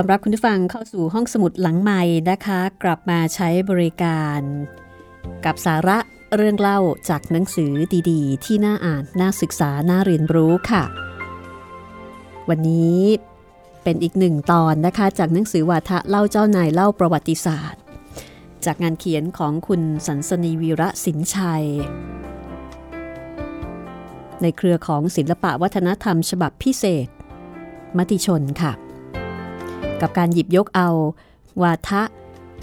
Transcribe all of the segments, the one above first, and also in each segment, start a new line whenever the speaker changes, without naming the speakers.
อนรับคุณผู้ฟังเข้าสู่ห้องสมุดหลังใหม่นะคะ กลับมาใช้บริการ กับสาระเรื่องเล่าจากหนังสือดีๆ ที่น่าอ่านน่าศึกษาน่าเรียนรู้ค่ะ วันนี้เป็นอีกหนึ่งตอนนะคะ จากหนังสือวาทะเล่าเจ้านายเล่าประวัติศาสตร์ จากงานเขียนของคุณสันสนีวีระสินชัย ในเครือของศิลปะวัฒนธรรมฉบับพิเศษ มติชนค่ะ กับการหยิบยกเอาวาทะ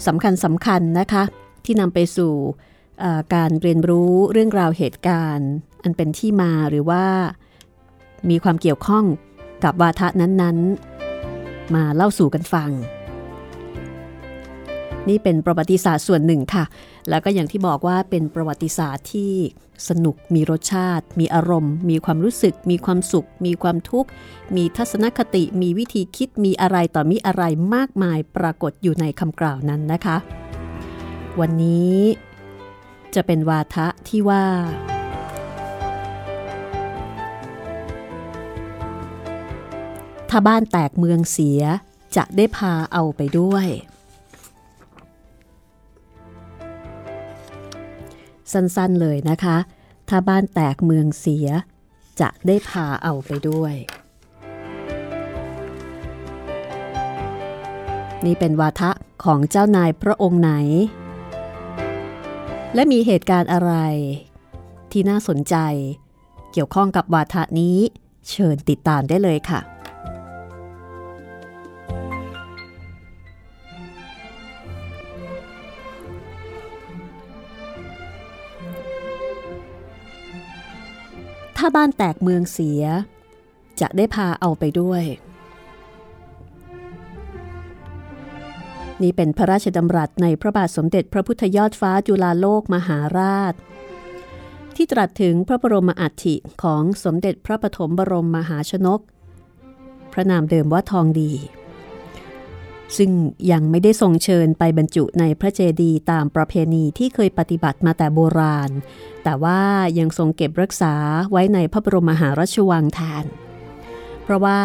สำคัญสำคัญนะคะ ที่นำไปสู่การเรียนรู้เรื่องราวเหตุการณ์ อันเป็นที่มาหรือว่ามีความเกี่ยวข้องกับวาทะนั้นๆ มาเล่าสู่กันฟัง นี่เป็นประวัติศาสตร์ส่วนหนึ่งค่ะ แล้วก็อย่างที่บอกว่าเป็นประวัติศาสตร์ที่สนุกมีรสชาติ มีอารมณ์ มีความรู้สึก มีความสุข มีความทุกข์ มีทัศนคติ มีวิธีคิดมีอะไรต่อมีอะไรมากมายปรากฏอยู่ในคำกล่าวนั้นนะคะ วันนี้จะเป็นวาทะที่ว่า ถ้าบ้านแตกเมืองเสียจะได้พาเอาไปด้วย สั้นๆเลยนะคะ ถ้าบ้านแตกเมืองเสีย จะได้พาเอาไปด้วย นี่เป็นวาทะของเจ้านายพระองค์ไหน และมีเหตุการณ์อะไร ที่น่าสนใจ เกี่ยวข้องกับวาทะนี้ เชิญติดตามได้เลยค่ะาบ้านแตกเมืองเสีย จะได้พาเอาไปด้วย นี่เป็นพระราชดำรัสในพระบาทสมเด็จพระพุทธยอดฟ้าจุฬาโลกมหาราช ที่ตรัสถึงพระบรมอัฐิของสมเด็จพระปฐมบรมมหาชนก พระนามเดิมว่าทองดี ซึ่งยังไม่ได้ทรงเชิญไปบรรจุในพระเจดีย์ตามประเพณีที่เคยปฏิบัติมาแต่โบราณ แต่ว่ายังทรงเก็บรักษาไว้ในพระบรมมหาราชวังแทน เพราะว่า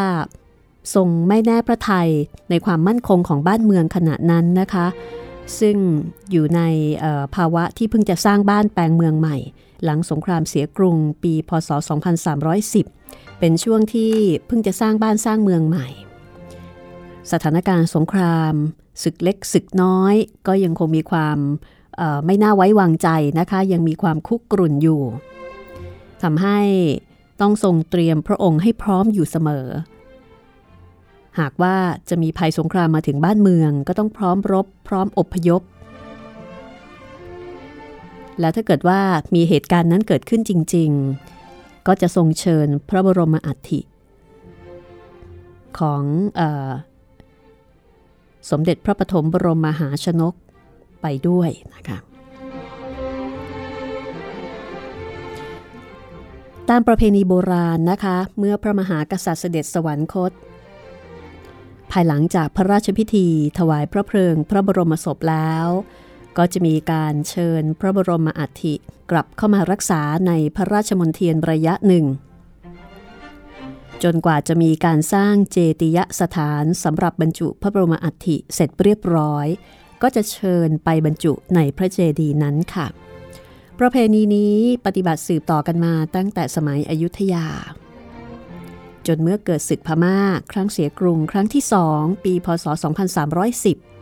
ทรงไม่แน่พระไทยในความมั่นคงของบ้านเมืองขณะนั้นนะคะ ซึ่งอยู่ในภาวะที่เพิ่งจะสร้างบ้านแปลงเมืองใหม่ หลังสงครามเสียกรุงปี พศ 2310 เป็นช่วงที่เพิ่งจะสร้างบ้านสร้างเมืองใหม่ สถานการณ์สงครามศึกเล็กศึกน้อย ก็ยังคงมีความไม่น่าไว้วางใจนะคะ ยังมีความคุกกรุ่นอยู่ทำให้ต้องทรงเตรียมพระองค์ให้พร้อมอยู่เสมอ หากว่าจะมีภัยสงครามมาถึงบ้านเมือง ก็ต้องพร้อมรบ พร้อมอบพยพ แล้วถ้าเกิดว่ามีเหตุการณ์นั้นเกิดขึ้นจริง ๆ ก็จะทรงเชิญพระบรมอัฐิของอ สมเด็จพระปฐมบรมมหาชนกไปด้วยนะคะตามประเพณีโบราณนะคะ เมื่อพระมหากษัตริย์เสด็จสวรรคต ภายหลังจากพระราชพิธีถวายพระเพลิงพระบรมศพแล้ว ก็จะมีการเชิญพระบรมอัฐิกลับเข้ามารักษาในพระราชมณฑียนระยะหนึ่ง จนกว่าจะมีการสร้างเจติยสถานสำหรับบรรจุพระบรมอัฐิเสร็จเรียบร้อย ก็จะเชิญไปบรรจุในพระเจดีย์นั้นค่ะ ประเพณีนี้ปฏิบัติสืบต่อกันมาตั้งแต่สมัยอยุธยา จนเมื่อเกิดศึกพม่า ครั้งเสียกรุงครั้งที่สองปีพศ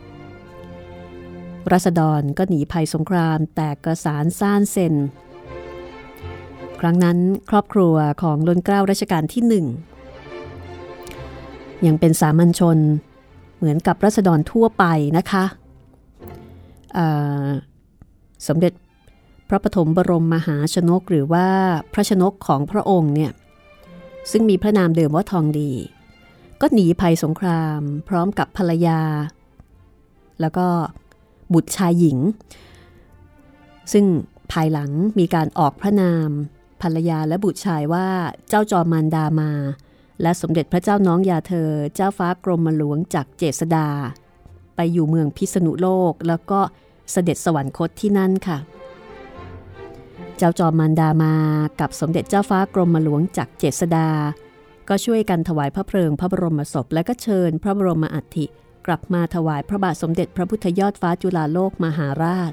2310 รัษฎรก็หนีภัยสงครามแตกกระสานซ่านเซน ครั้งนั้นครอบครัวของล้นเกล้ารัชกาลที่หนึ่งยังเป็นสามัญชนเหมือนกับรัษฎรทั่วไปนะคะสมเด็จพระปฐมบรมมหาชนกหรือว่าพระชนกของพระองค์เนี่ยซึ่งมีพระนามเดิมว่าทองดี ก็หนีภัยสงครามพร้อมกับภรรยา แล้วก็บุตรชายหญิง ซึ่งภายหลังมีการออกพระนาม ภรรยาและบุตรชายว่าเจ้าจอมานดามา และสมเด็จพระเจ้าน้องยาเธอ เจ้าฟ้ากรมหลวงจากเจษดา ไปอยู่เมืองพิษณุโลกแล้วก็เสด็จสวรรคตที่นั่นค่ะ เจ้าจอมมันดามากับสมเด็จเจ้าฟ้ากรมหลวงจากเจษดา ก็ช่วยกันถวายพระเพลิงพระบรมศพและก็เชิญพระบรมอัฐิกลับมาถวายพระบาทสมเด็จพระพุทธยอดฟ้าจุฬาโลกมหาราช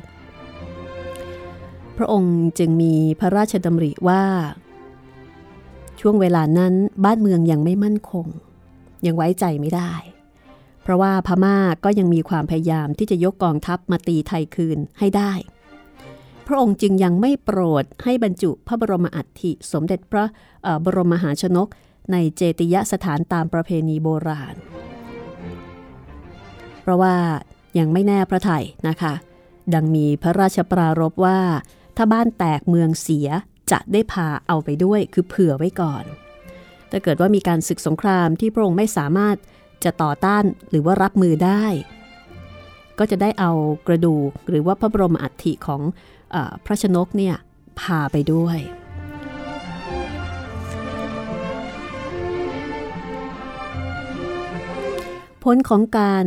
พระองค์จึงมีพระราชดำริว่า ช่วงเวลานั้นบ้านเมืองยังไม่มั่นคง ยังไว้ใจไม่ได้ เพราะว่าพม่าก็ยังมีความพยายามที่จะยกกองทัพมาตีไทยคืนให้ได้ พระองค์จึงยังไม่โปรดให้บรรจุพระบรมอัฐิสมเด็จพระบรมมหาชนก ในเจติยสถานตามประเพณีโบราณ เพราะว่ายังไม่แน่พระไทยนะคะดังมีพระราชปรารภว่า ถ้าบ้านแตกเมืองเสียจะได้พาเอาไปด้วยคือเผื่อไว้ก่อนแต่เกิดว่ามีการศึกสงครามที่พระองค์ไม่สามารถจะต่อต้านหรือว่ารับมือได้ ก็จะได้เอากระดูกหรือว่าพระบรมอัฐิของพระชนกเนี่ยพาไปด้วย ผลของการ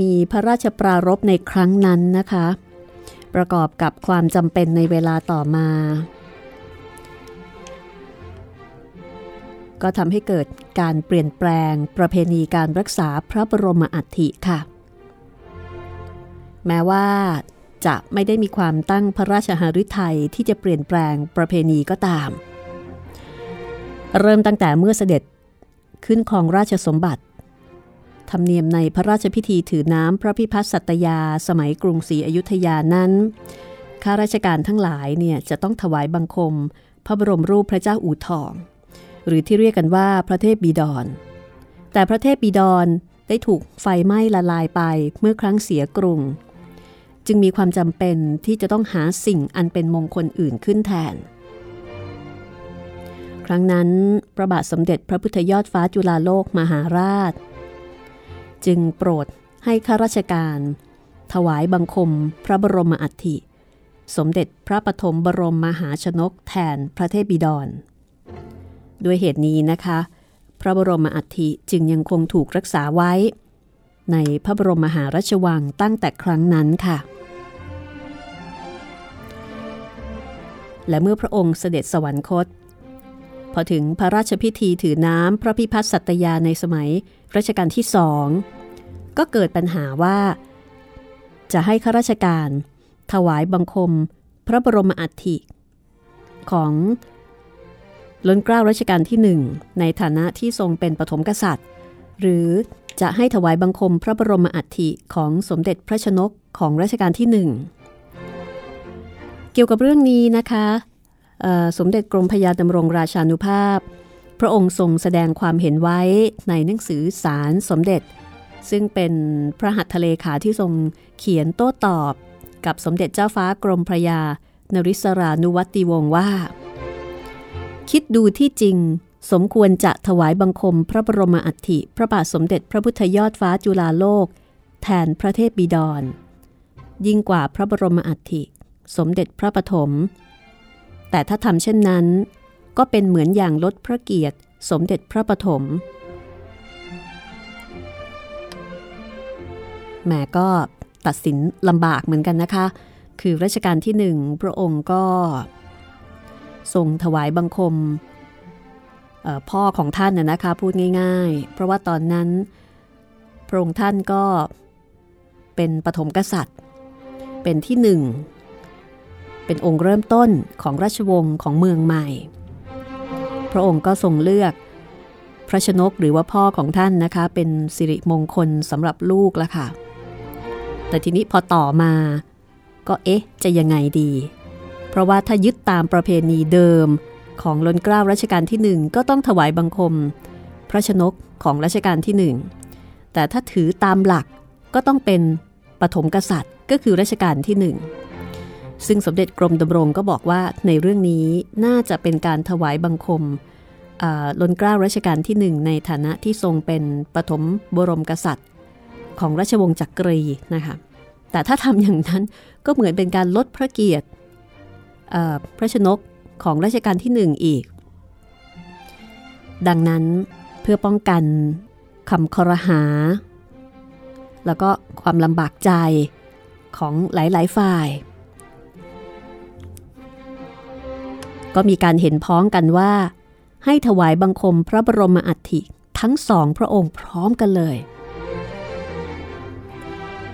มีพระราชปรารภในครั้งนั้นนะคะ ประกอบกับความจำเป็นในเวลาต่อมา ก็ทำให้เกิดการเปลี่ยนแปลงประเพณีการรักษาพระบรมอัฐิค่ะ แม้ว่าจะไม่ได้มีความตั้งพระราชหฤทัยที่จะเปลี่ยนแปลงประเพณีก็ตาม เริ่มตั้งแต่เมื่อเสด็จขึ้นครองราชสมบัติ ธรรมเนียมในพระราชพิธีถือน้ำพระพิพัฒน์สัตยา สมัยกรุงศรีอยุธยานั้น ข้าราชการทั้งหลายเนี่ยจะต้องถวายบังคม พระบรมรูปพระเจ้าอู่ทอง หรือที่เรียกกันว่าพระเทพบีดอน แต่พระเทพบีดอนได้ถูกไฟไหม้ละลายไปเมื่อครั้งเสียกรุง จึงมีความจำเป็นที่จะต้องหาสิ่งอันเป็นมงคลอื่นขึ้นแทนครั้งนั้นพระบาทสมเด็จพระพุทธยอดฟ้าจุฬาโลกมหาราช จึงโปรดให้ข้าราชการ ถวายบังคมพระบรมอัฐิ สมเด็จพระปฐมบรมมหาชนกแทนพระเทพบิดร ด้วยเหตุนี้นะคะ พระบรมอัฐิจึงยังคงถูกรักษาไว้ ในพระบรมมหาราชวังตั้งแต่ครั้งนั้นค่ะ และเมื่อพระองค์เสด็จสวรรคต พอถึงพระราชพิธีถือน้ำพระพิพัฒน์สัตยาในสมัย รัชกาลที่สองก็เกิดปัญหาว่า จะให้ข้าราชการ ถวายบังคมพระบรมอัฐิของล้นเกล้ารัชกาลที่หนึ่งในฐานะที่ทรงเป็นปฐมกษัตริย์ หรือจะให้ถวายบังคมพระบรมอัฐิของสมเด็จพระชนกของรัชกาลที่หนึ่งเกี่ยวกับเรื่องนี้นะคะสมเด็จกรมพยาดำรงราชานุภาพพ ระองค์ทรงแสดงความเห็นไว้ในหนังสือสารสมเด็จ ซึ่งเป็นพระหัตถเลขาที่ทรงเขียนโต้ตอบ กับสมเด็จเจ้าฟ้ากรมพระยานริศรานุวัติวงศ์ว่า คิดดูที่จริง สมควรจะถวายบังคมพระบรมอัฐิพระบาทสมเด็จพระพุทธยอดฟ้าจุฬาโลก แทนพระเทพบิดร ยิ่งกว่าพระบรมอัฐิ สมเด็จพระปฐมแต่ถ้าทำเช่นนั้น ก็เป็นเหมือนอย่างลดพระเกียรติ สมเด็จพระปฐมแม่ก็ตัดสินลำบากเหมือนกันนะคะ คือรัชกาลที่หนึ่งพระองค์ก็ ทรงถวายบังคมพ่อของท่านน่ะนะคะพูดง่าย ๆ เพราะว่าตอนนั้น พระองค์ท่านก็เป็นปฐมกษัตริย์ เป็นที่หนึ่ง เป็นองค์เริ่มต้นของราชวงศ์ของเมืองใหม่ พระองค์ก็ทรงเลือก พระชนกหรือว่าพ่อของท่านนะคะ เป็นสิริมงคลสำหรับลูกละค่ะ แต่ทีนี้พอต่อมา ก็เอ๊ะ จะยังไงดี เพราะว่าถ้ายึดตามประเพณีเดิมของล้นเกล้ารัชกาลที่หนึ่งก็ต้องถวายบังคม พระชนกของรัชกาลที่หนึ่งแต่ถ้าถือตามหลักก็ต้องเป็นปฐมกษัตริย์ก็คือรัชกาลที่หนึ่ง ซึ่งสมเด็จกรมดำรงก็บอกว่าในเรื่องนี้น่าจะเป็นการถวายบังคมล้นเกล้ารัชกาลที่หนึ่งในฐานะที่ทรงเป็นปฐมบรมกษัตริย์ ของราชวงศ์จักรีนะคะแต่ถ้าทำอย่างนั้นก็เหมือนเป็นการลดพระเกียรติพระชนกของรัชกาลที่หนึ่งอีก ดังนั้นเพื่อป้องกันคำคอรหา แล้วก็ความลำบากใจของหลาย ๆ ฝ่าย ก็มีการเห็นพ้องกันว่า ให้ถวายบังคมพระบรมอัฐิทั้งสองพระองค์พร้อมกันเลย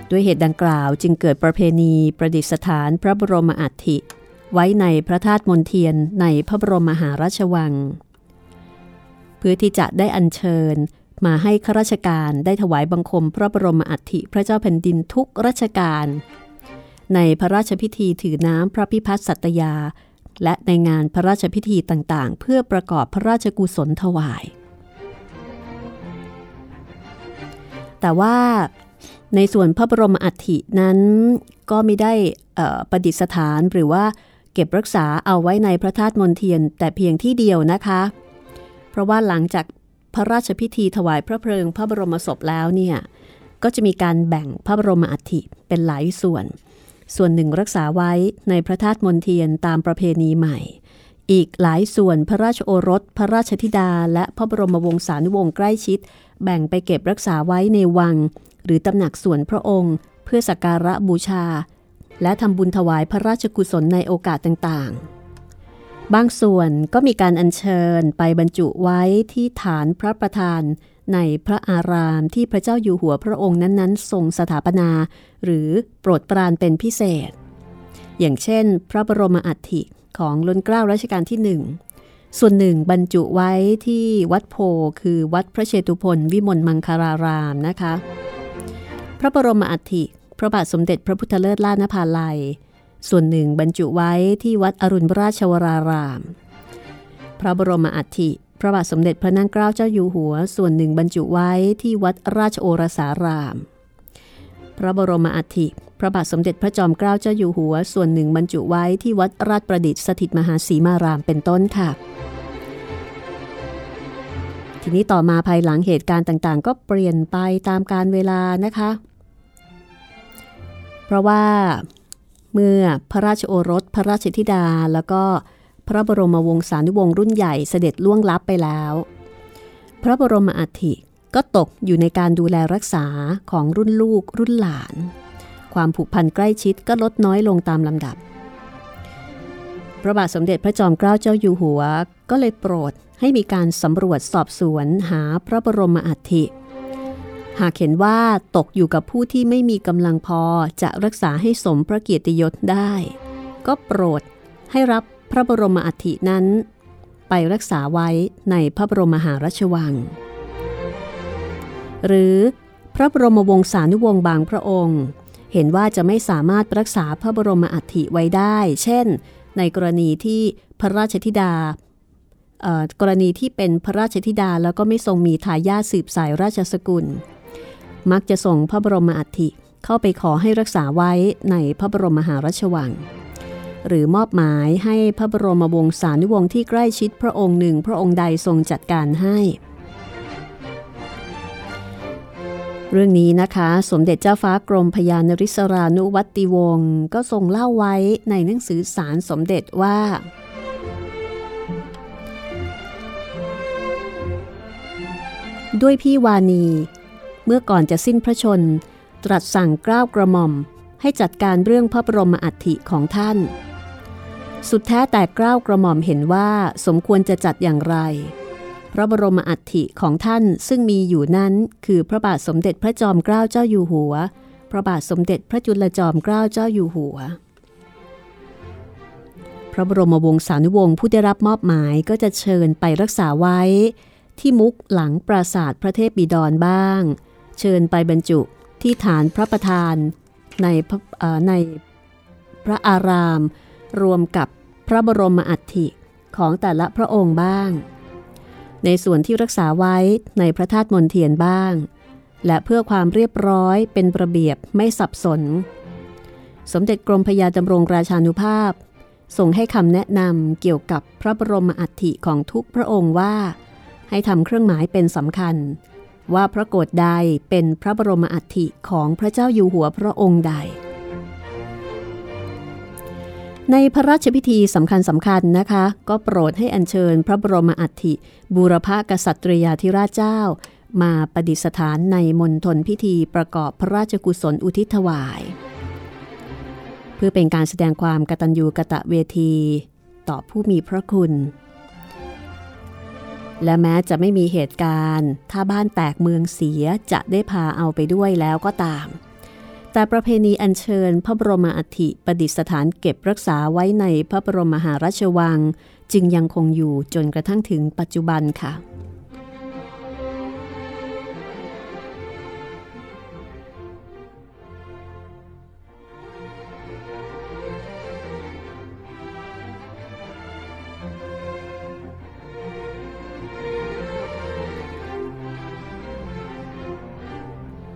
ด้วยเหตุดังกล่าวจึงเกิดประเพณีประดิษฐานพระบรมอัฐิไว้ในพระธาตุมนเทียนในพระบรมมหาราชวัง เพื่อที่จะได้อัญเชิญมาให้ข้าราชการได้ถวายบังคมพระบรมอัฐิพระเจ้าแผ่นดินทุกราชการ ในพระราชพิธีถือน้ำพระพิพัฒน์สัตยา และในงานพระราชพิธีต่างๆ เพื่อประกอบพระราชกุศลถวาย แต่ว่าในส่วนพระบรมอัฐินั้นก็ไม่ได้ประดิษฐานหรือว่าเก็บรักษาเอาไว้ในพระธาตุมนเทียนแต่เพียงที่เดียวนะคะ เพราะว่าหลังจากพระราชพิธีถวายพระเพลิงพระบรมศพแล้วเนี่ยก็จะมีการแบ่งพระบรมอัฐิเป็นหลายส่วน ส่วนหนึ่งรักษาไว้ในพระธาตุมนเทียนตามประเพณีใหม่ อีกหลายส่วนพระราชโอรส พระราชธิดา และพระบรมวงศานุวงศ์ใกล้ชิด แบ่งไปเก็บรักษาไว้ในวัง หรือตำหนักส่วนพระองค์ เพื่อสักการะบูชา และทำบุญถวายพระราชกุศลในโอกาสต่างๆ บางส่วนก็มีการอัญเชิญไปบรรจุไว้ที่ฐานพระประธาน ในพระอารามที่พระเจ้าอยู่หัวพระองค์นั้นๆ ทรงสถาปนา หรือโปรดปรานเป็นพิเศษ อย่างเช่น พระบรมอัฐิของล้นเกล้ารัชกาลที่หนึ่งส่วนหนึ่งบรรจุไว้ที่วัดโพคือวัดพระเชตุพนวิมลมังคารารามนะคะ พระบรมอัฐิพระบาทสมเด็จพระพุทธเลิศล่านภาลัย ส่วนหนึ่งบรรจุไว้ที่วัดอรุณราชวราราม พระบรมอัฐิ พระบาทสมเด็จพระนั่งเกล้าเจ้าอยู่หัว ส่วนหนึ่งบรรจุไว้ที่วัดราชโอรสาราม พระบรมอัฐิพระบาทสมเด็จพระจอมเกล้าเจ้าอยู่หัว ส่วนหนึ่งบรรจุไว้ที่วัดราชประดิษฐ์สถิตมหาสีมารามเป็นต้นค่ะ ทีนี้ต่อมาภายหลังเหตุการณ์ต่างๆ ก็เปลี่ยนไปตามการเวลานะคะ เพราะว่าเมื่อพระราชโอรส พระราชธิดาแล้วก็ พระบรมวงศานุวงศ์รุ่นใหญ่เสด็จล่วงลับไปแล้ว พระบรมอัฐิก็ตกอยู่ในการดูแลรักษาของรุ่นลูกรุ่นหลาน ความผูกพันใกล้ชิดก็ลดน้อยลงตามลำดับ พระบาทสมเด็จพระจอมเกล้าเจ้าอยู่หัว ก็เลยโปรดให้มีการสำรวจสอบสวนหาพระบรมอัฐิหากเห็นว่าตกอยู่กับผู้ที่ไม่มีกำลังพอจะรักษาให้สมพระเกียรติยศได้ ก็โปรดให้รับ พระบรมอัฐินั้น ไปรักษาไว้ในพระบรมมหาราชวัง หรือพระบรมวงศานุวงศ์บางพระองค์ เห็นว่าจะไม่สามารถรักษาพระบรมอัฐิไว้ได้ เช่น ในกรณีที่พระราชธิดากรณีที่เป็นพระราชธิดาแล้วก็ไม่ทรงมีทายาทสืบสายราชสกุล มักจะส่งพระบรมอัฐิเข้าไปขอให้รักษาไว้ในพระบรมมหาราชวัง หรือมอบหมายให้พระบรมวงศานุวงศ์ที่ใกล้ชิดพระองค์หนึ่งพระองค์ใดทรงจัดการให้ เรื่องนี้นะคะ สมเด็จเจ้าฟ้ากรมพยานริศรานุวัติวงศ์ก็ทรงเล่าไว้ในหนังสือสารสมเด็จว่าด้วยพี่วานี เมื่อก่อนจะสิ้นพระชน ตรัสสั่งกล้าวกระหม่อม ให้จัดการเรื่องพระบรมอัฐิของท่าน สุดแท้แต่กล้าวกระหม่อมเห็นว่าสมควรจะจัดอย่างไร พระบรมอัฐิของท่านซึ่งมีอยู่นั้นคือพระบาทสมเด็จพระจอมเกล้าเจ้าอยู่หัว พระบาทสมเด็จพระจุลจอมเกล้าเจ้าอยู่หัว พระบรมวงศานุวงศ์ผู้ได้รับมอบหมายก็จะเชิญไปรักษาไว้ ที่มุกหลังปราสาทพระเทพบิดรบ้าง เชิญไปบรรจุที่ฐานพระประธานในในพระอาราม รวมกับพระบรมอัฐิของแต่ละพระองค์บ้าง ในส่วนที่รักษาไว้ในพระธาตุมนเทียนบ้าง และเพื่อความเรียบร้อยเป็นระเบียบไม่สับสน สมเด็จกรมพยาดำรงราชานุภาพส่งให้คำแนะนำเกี่ยวกับพระบรมอัฐิของทุกพระองค์ว่า ให้ทำเครื่องหมายเป็นสำคัญ ว่าพระโกรธใดเป็นพระบรมอัฐิของพระเจ้าอยู่หัวพระองค์ใด ในพระราชพิธีสำคัญสำคัญนะคะ ก็โปรดให้อัญเชิญพระบรมอัฐิบูรพกษัตริยาธิราชเจ้า มาประดิษฐานในมณฑลพิธีประกอบพระราชกุศลอุทิศถวาย เพื่อเป็นการแสดงความกตัญญูกะตะเวที ต่อผู้มีพระคุณ และแม้จะไม่มีเหตุการณ์ ถ้าบ้านแตกเมืองเสียจะได้พาเอาไปด้วยแล้วก็ตาม แต่ประเพณีอัญเชิญพระบรมอัฐิประดิษฐานเก็บรักษาไว้ในพระบรมมหาราชวัง จึงยังคงอยู่จนกระทั่งถึงปัจจุบันค่ะ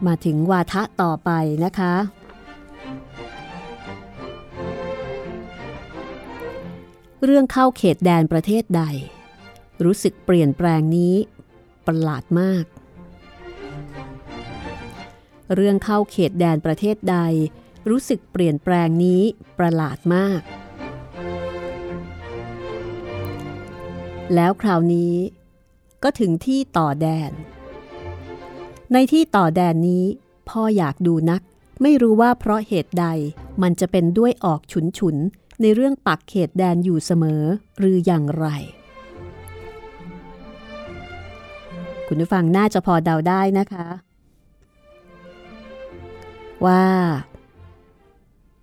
มาถึงวาทะต่อไปนะคะ เรื่องเข้าเขตแดนประเทศใด รู้สึกเปลี่ยนแปลงนี้ประหลาดมาก เรื่องเข้าเขตแดนประเทศใด รู้สึกเปลี่ยนแปลงนี้ประหลาดมาก แล้วคราวนี้ก็ถึงที่ต่อแดน ในที่ต่อแดนนี้ พ่ออยากดูนัก ไม่รู้ว่าเพราะเหตุใดมันจะเป็นด้วยออกฉุนฉุนในเรื่องปักเขตแดนอยู่เสมอหรืออย่างไร คุณผู้ฟังน่าจะพอเดาได้นะคะ ว่า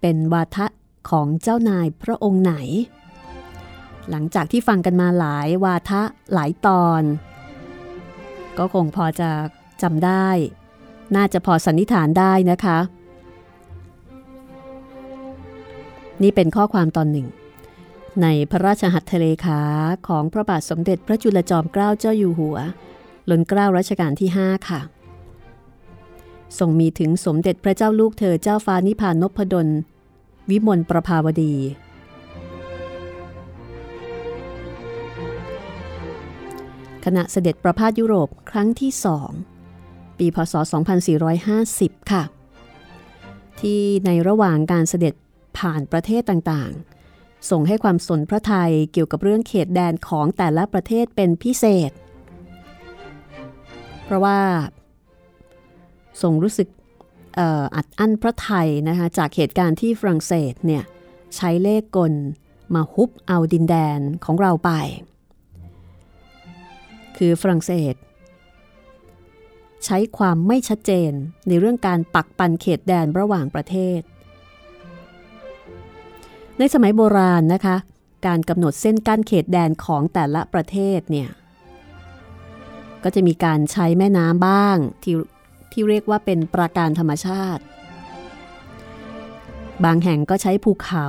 เป็นวาทะของเจ้านายพระองค์ไหน หลังจากที่ฟังกันมาหลายวาทะหลายตอน ก็คงพอจะ จำได้ น่าจะพอสันนิษฐานได้นะคะ นี่เป็นข้อความตอนหนึ่ง ในพระราชหัตถเลขาของพระบาทสมเด็จพระจุลจอมเกล้าเจ้าอยู่หัวล้นเกล้ารัชกาลที่ 5 ค่ะส่งมีถึงสมเด็จพระเจ้าลูกเธอเจ้าฟ้านิพานนพดล วิมลประภาวดี ขณะเสด็จประพาสยุโรปครั้งที่สอง ปีพศ 2450 ค่ะ ที่ในระหว่างการเสด็จผ่านประเทศต่างๆ ส่งให้ความสนพระไทยเกี่ยวกับเรื่องเขตแดนของแต่ละประเทศเป็นพิเศษ เพราะว่าทรงรู้สึกอัดอั้นพระไทยนะคะจากเหตุการณ์ที่ฝรั่งเศสเนี่ยใช้เลขกลมาฮุบเอาดินแดนของเราไป คือฝรั่งเศส ใช้ความไม่ชัดเจนในเรื่องการปักปันเขตแดนระหว่างประเทศ ในสมัยโบราณนะคะ การกำหนดเส้นกั้นเขตแดนของแต่ละประเทศเนี่ย ก็จะมีการใช้แม่น้ำบ้างที่ที่เรียกว่าเป็นปราการธรรมชาติ บางแห่งก็ใช้ภูเขา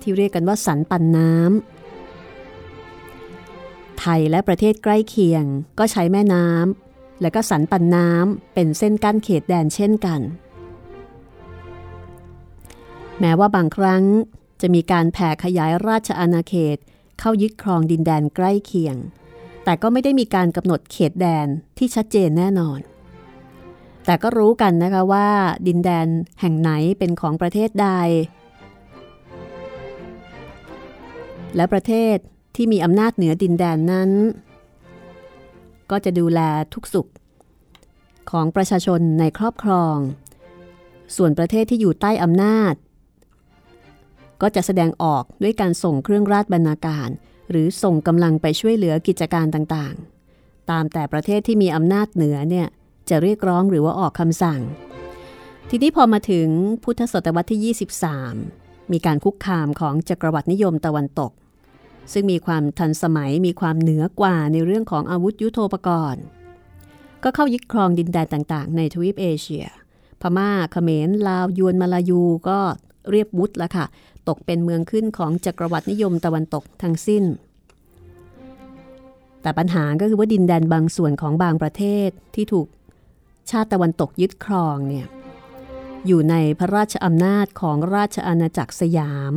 ที่เรียกกันว่าสันปันน้ำไทยและประเทศใกล้เคียงก็ใช้แม่น้ำ และก็สันปันน้ำเป็นเส้นกั้นเขตแดนเช่นกัน แม้ว่าบางครั้งจะมีการแผ่ขยายราชอาณาเขตเข้ายึดครองดินแดนใกล้เคียง แต่ก็ไม่ได้มีการกำหนดเขตแดนที่ชัดเจนแน่นอน แต่ก็รู้กันนะคะว่า ดินแดนแห่งไหนเป็นของประเทศใด และประเทศที่มีอำนาจเหนือดินแดนนั้น ก็จะดูแลทุกสุข ของประชาชนในครอบครอง ส่วนประเทศที่อยู่ใต้อำนาจ ก็จะแสดงออกด้วยการส่งเครื่องราชบรรณาการ หรือส่งกำลังไปช่วยเหลือกิจการต่างๆ ตามแต่ประเทศที่มีอำนาจเหนือเนี่ยจะเรียกร้องหรือว่าออกคำสั่ง ทีนี้พอมาถึงพุทธศตวรรษที่ 23 มีการคุกคามของจักรวรรดินิยมตะวันตก ซึ่งมีความทันสมัยมีความเหนือกว่าในเรื่องของอาวุธยุโทโธปกรณ์ ก็เข้ายึดครองดินแดนต่างๆ ในทวีปเอเชีย พม่าเขมร ลาว ยวนมาลายูก็เรียบวุฒแล้วค่ะ ตกเป็นเมืองขึ้นของจักรวรรดินิยมตะวันตกทั้งสิ้น แต่ปัญหาก็คือว่าดินแดนบางส่วนของบางประเทศที่ถูกชาติตะวันตกยึดครองเนี่ยอยู่ในพระราชอำนาจของราชอาณาจักรสยาม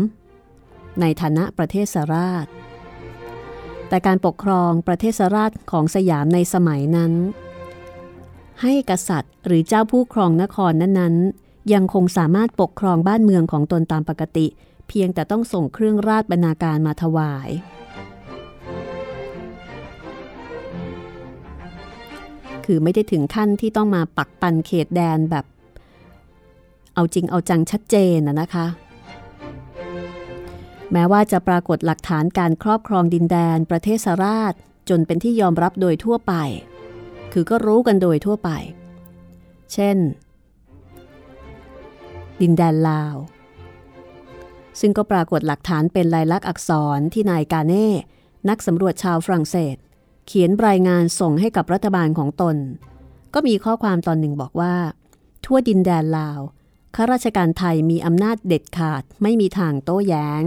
ในฐานะประเทศสราช แต่การปกครองประเทศสราชของสยามในสมัยนั้น ให้กษัตริย์หรือเจ้าผู้ครองนครนั้นๆ ยังคงสามารถปกครองบ้านเมืองของตนตามปกติ เพียงแต่ต้องส่งเครื่องราชบรรณาการมาถวาย คือไม่ได้ถึงขั้นที่ต้องมาปักปันเขตแดนแบบ เอาจริงเอาจังชัดเจนนะนะคะ แม้ว่าจะปรากฏหลักฐานการครอบครองดินแดนประเทศสราชจนเป็นที่ยอมรับโดยทั่วไป คือก็รู้กันโดยทั่วไป เช่น ดินแดนลาว ซึ่งก็ปรากฏหลักฐานเป็นลายลักษณ์อักษรที่นายกาเน่ นักสำรวจชาวฝรั่งเศส เขียนรายงานส่งให้กับรัฐบาลของตน ก็มีข้อความตอนหนึ่งบอกว่า ทั่วดินแดนลาวข้าราชการไทยมีอำนาจเด็ดขาดไม่มีทางโต้แย้ง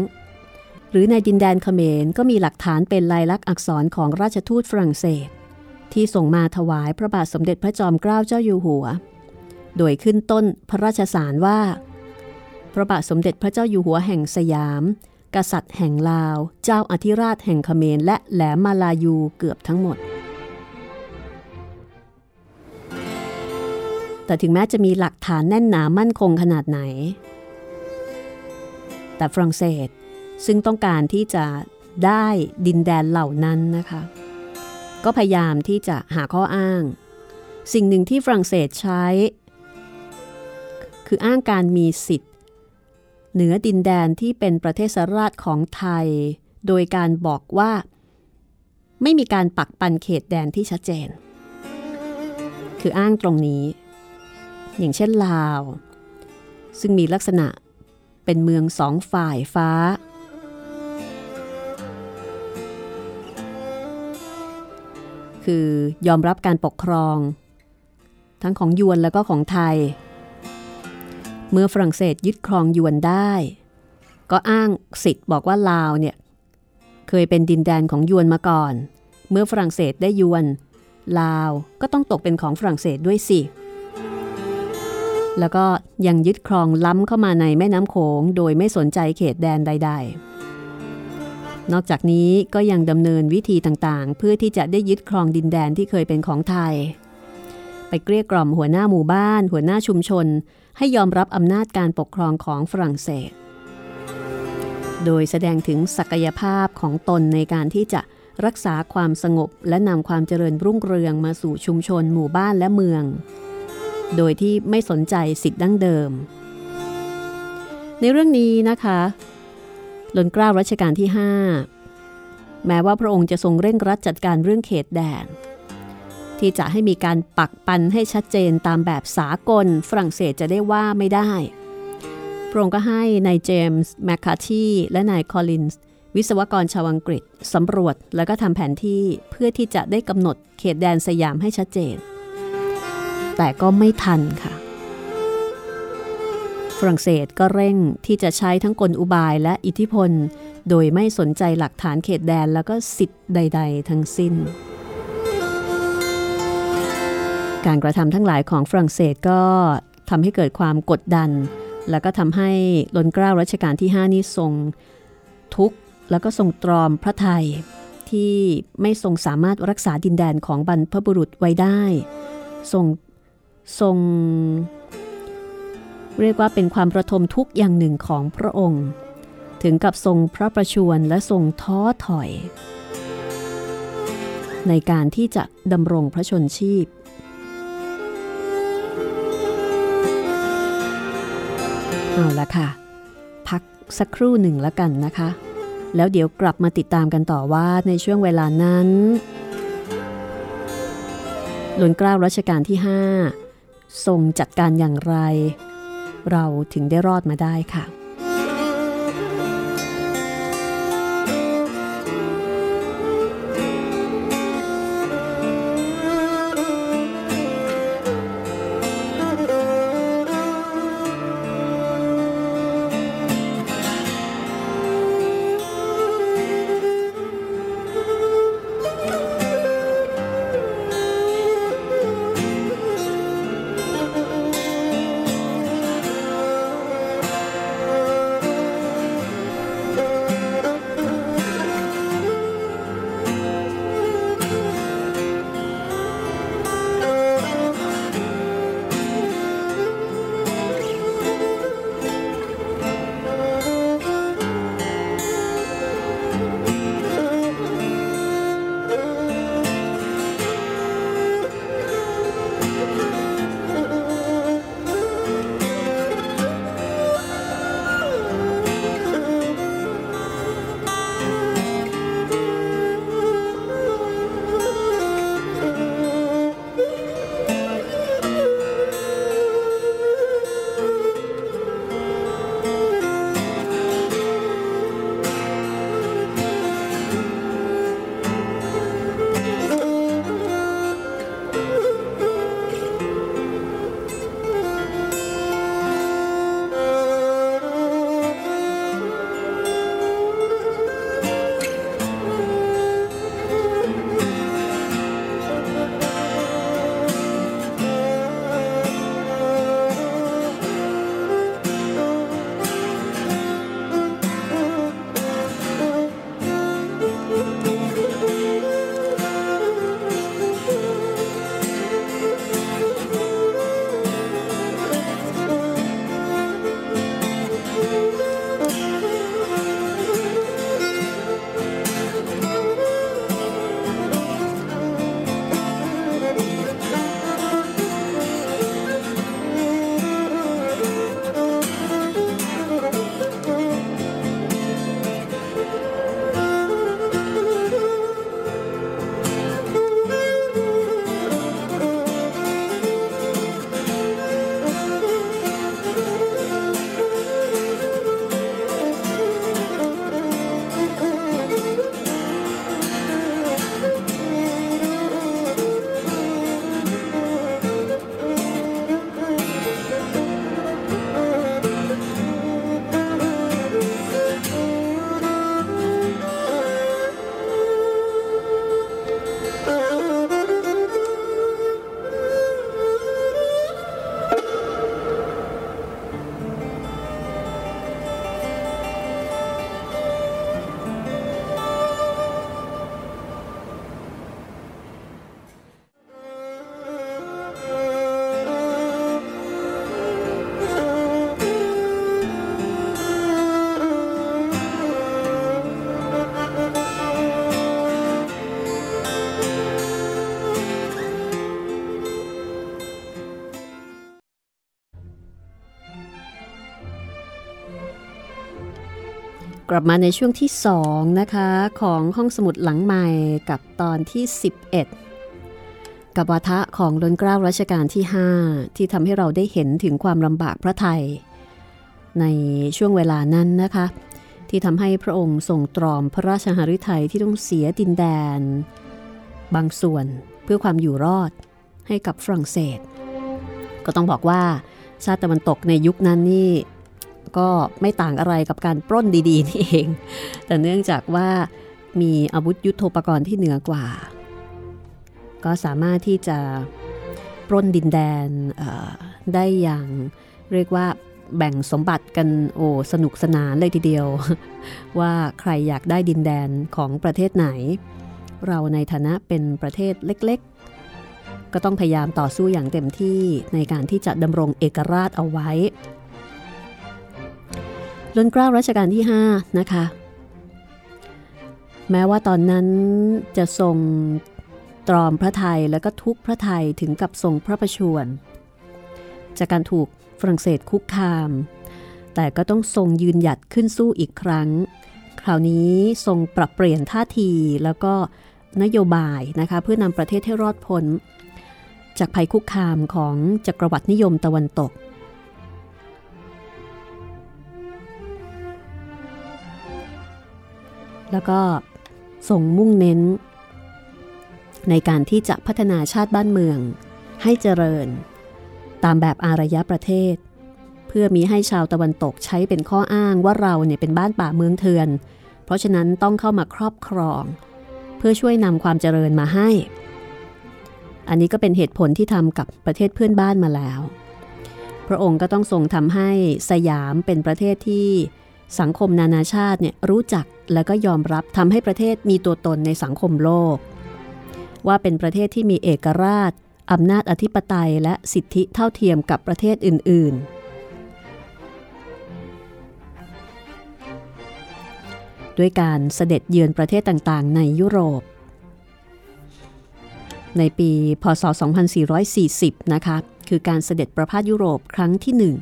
หรือในดินแดนเขมรก็มีหลักฐานเป็นลายลักษณ์อักษรของราชทูตฝรั่งเศส ที่ส่งมาถวายพระบาทสมเด็จพระจอมเกล้าเจ้าอยู่หัว โดยขึ้นต้นพระราชสารว่า พระบาทสมเด็จพระเจ้าอยู่หัวแห่งสยาม กษัตริย์แห่งลาว เจ้าอธิราชแห่งเขมรและแหลมมาลายูเกือบทั้งหมด แต่ถึงแม้จะมีหลักฐานแน่นหนามั่นคงขนาดไหน แต่ฝรั่งเศส ซึ่งต้องการที่จะได้ดินแดนเหล่านั้นนะคะ ก็พยายามที่จะหาข้ออ้าง สิ่งหนึ่งที่ฝรั่งเศสใช้ คืออ้างการมีสิทธิ์ เหนือดินแดนที่เป็นประเทศราชของไทย โดยการบอกว่า ไม่มีการปักปันเขตแดนที่ชัดเจน คืออ้างตรงนี้ อย่างเช่นลาว ซึ่งมีลักษณะเป็นเมืองสองฝ่ายฟ้า คือยอมรับการปกครอง ทั้งของยวนแล้วก็ของไทย เมื่อฝรั่งเศสยึดครองยวนได้ ก็อ้างสิทธิ์บอกว่าลาวเนี่ยเคยเป็นดินแดนของยวนมาก่อน เมื่อฝรั่งเศสได้ยวน ลาวก็ต้องตกเป็นของฝรั่งเศสด้วยสิ แล้วก็ยังยึดครองล้ำเข้ามาในแม่น้ำโขงโดยไม่สนใจเขตแดนใด ๆ นอกจากนี้ก็ยังดำเนินวิธีต่างๆ เพื่อที่จะได้ยึดครองดินแดนที่เคยเป็นของไทย ไปเกลี้ยกล่อมหัวหน้าหมู่บ้าน หัวหน้าชุมชน ให้ยอมรับอำนาจการปกครองของฝรั่งเศส โดยแสดงถึงศักยภาพของตนในการที่จะรักษาความสงบและนำความเจริญรุ่งเรืองมาสู่ชุมชนหมู่บ้านและเมือง โดยที่ไม่สนใจสิทธิ์ดั้งเดิม ในเรื่องนี้นะคะ ลนเกล้ารัชกาลที่ 5 แม้ว่าพระองค์จะทรงเร่งรัดจัดการเรื่องเขตแดน ที่จะให้มีการปักปันให้ชัดเจนตามแบบสากล ฝรั่งเศสจะได้ว่าไม่ได้ พระองค์ก็ให้นายเจมส์แมคคาทีและนายคอลลินส์วิศวกรชาวอังกฤษสำรวจแล้วก็ทำแผนที่เพื่อที่จะได้กำหนดเขตแดนสยามให้ชัดเจน แต่ก็ไม่ทันค่ะ ฝรั่งเศสก็เร่งที่จะใช้ทั้งกลอุบายและอิทธิพล โดยไม่สนใจหลักฐานเขตแดนแล้วก็สิทธิ์ใด ๆ ทั้งสิ้น การกระทำทั้งหลายของฝรั่งเศสก็ทำให้เกิดความกดดัน แล้วก็ทำให้ลนเกล้ารัชกาลที่ 5 นี้ทรง ทุกข์แล้วก็ทรงตรอมพระไทยที่ไม่ทรงสามารถรักษาดินแดนของบรรพบุรุษไว้ได้ ทรงทรง เรียกว่าเป็นความประทมทุกอย่างหนึ่งของพระองค์ ถึงกับทรงพระประชวรและทรงท้อถอย ในการที่จะดำรงพระชนชีพ เอาละค่ะ พักสักครู่หนึ่งแล้วกันนะคะ แล้วเดี๋ยวกลับมาติดตามกันต่อว่าในช่วงเวลานั้นหลนเกล้ารัชกาลที่ 5 ทรงจัดการอย่างไร เราถึงได้รอดมาได้ค่ะ กลับมาในช่วงที่ 2 นะคะ ของห้องสมุดหลังใหม่กับตอนที่ 11 กับวาทะของล้นเกล้ารัชกาลที่ 5 ที่ทำให้เราได้เห็นถึงความลำบากพระไทย ในช่วงเวลานั้นนะคะ ที่ทำให้พระองค์ทรงตรอมพระราชหฤทัยที่ต้องเสียดินแดน บางส่วนเพื่อความอยู่รอดให้กับฝรั่งเศส ก็ต้องบอกว่าชาติตะวันตกในยุคนั้นนี่ ก็ไม่ต่างอะไรกับการปล้นดีๆนี่เอง แต่เนื่องจากว่ามีอาวุธยุโทโธปกรณ์ที่เหนือกว่า ก็สามารถที่จะปล้นดินแดนได้อย่างเรียกว่าแบ่งสมบัติกันโอ้สนุกสนานเลยทีเดียว ว่าใครอยากได้ดินแดนของประเทศไหน เราในฐานะเป็นประเทศเล็กๆ ก็ต้องพยายามต่อสู้อย่างเต็มที่ในการที่จะดำรงเอกราชเอาไว้ ล้นเกล้ารัชกาลที่ 5 นะคะ แม้ว่าตอนนั้นจะทรงตรอมพระไทยแล้วก็ทุกพระไทยถึงกับทรงพระประชวรจากการถูกฝรั่งเศสคุกคาม แต่ก็ต้องทรงยืนหยัดขึ้นสู้อีกครั้ง คราวนี้ทรงปรับเปลี่ยนท่าทีแล้วก็นโยบายนะคะเพื่อนำประเทศให้รอดพ้น จากภัยคุกคามของจักรวรรดินิยมตะวันตก แล้วก็ส่งมุ่งเน้น ในการที่จะพัฒนาชาติบ้านเมือง ให้เจริญ ตามแบบอารยประเทศ เพื่อมีให้ชาวตะวันตกใช้เป็นข้ออ้างว่าเราเนี่ยเป็นบ้านป่าเมืองเถื่อน เพราะฉะนั้นต้องเข้ามาครอบครอง เพื่อช่วยนำความเจริญมาให้ อันนี้ก็เป็นเหตุผลที่ทำกับประเทศเพื่อนบ้านมาแล้ว พระองค์ก็ต้องทรงทำให้สยามเป็นประเทศที่ สังคมนานาชาติเนี่ยรู้จักและก็ยอมรับทำให้ประเทศมีตัวตนในสังคมโลก ว่าเป็นประเทศที่มีเอกราชอำนาจอธิปไตยและสิทธิเท่าเทียมกับประเทศอื่น ๆ ด้วยการเสด็จเยือนประเทศต่าง ๆ ในยุโรป ในปีพศ 2440 นะคะ คือการเสด็จประพาสยุโรปครั้งที่หนึ่ง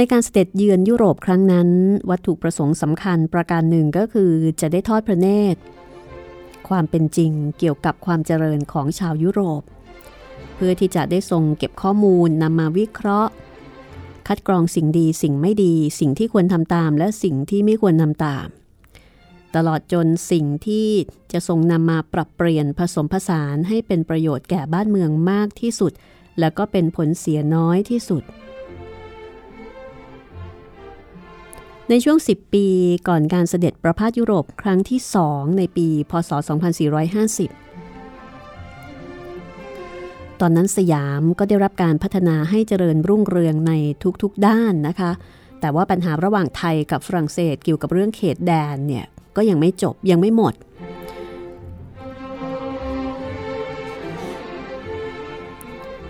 ในการเสด็จเยือนยุโรปครั้งนั้น วัตถุประสงค์สำคัญประการหนึ่งก็คือจะได้ทอดพระเนตร ความเป็นจริงเกี่ยวกับความเจริญของชาวยุโรป เพื่อที่จะได้ทรงเก็บข้อมูลนำมาวิเคราะห์ คัดกรองสิ่งดีสิ่งไม่ดี สิ่งที่ควรทำตามและสิ่งที่ไม่ควรทำตาม ตลอดจนสิ่งที่จะทรงนำมาปรับเปลี่ยนผสมผสานให้เป็นประโยชน์แก่บ้านเมืองมากที่สุด และก็เป็นผลเสียน้อยที่สุด ในช่วง 10 ปีก่อนการเสด็จประพาสยุโรปครั้งที่สองในปี พศ 2450 ตอนนั้นสยามก็ได้รับการพัฒนาให้เจริญรุ่งเรืองในทุกๆด้านนะคะ แต่ว่าปัญหาระหว่างไทยกับฝรั่งเศสเกี่ยวกับเรื่องเขตแดนเนี่ย ก็ยังไม่จบยังไม่หมด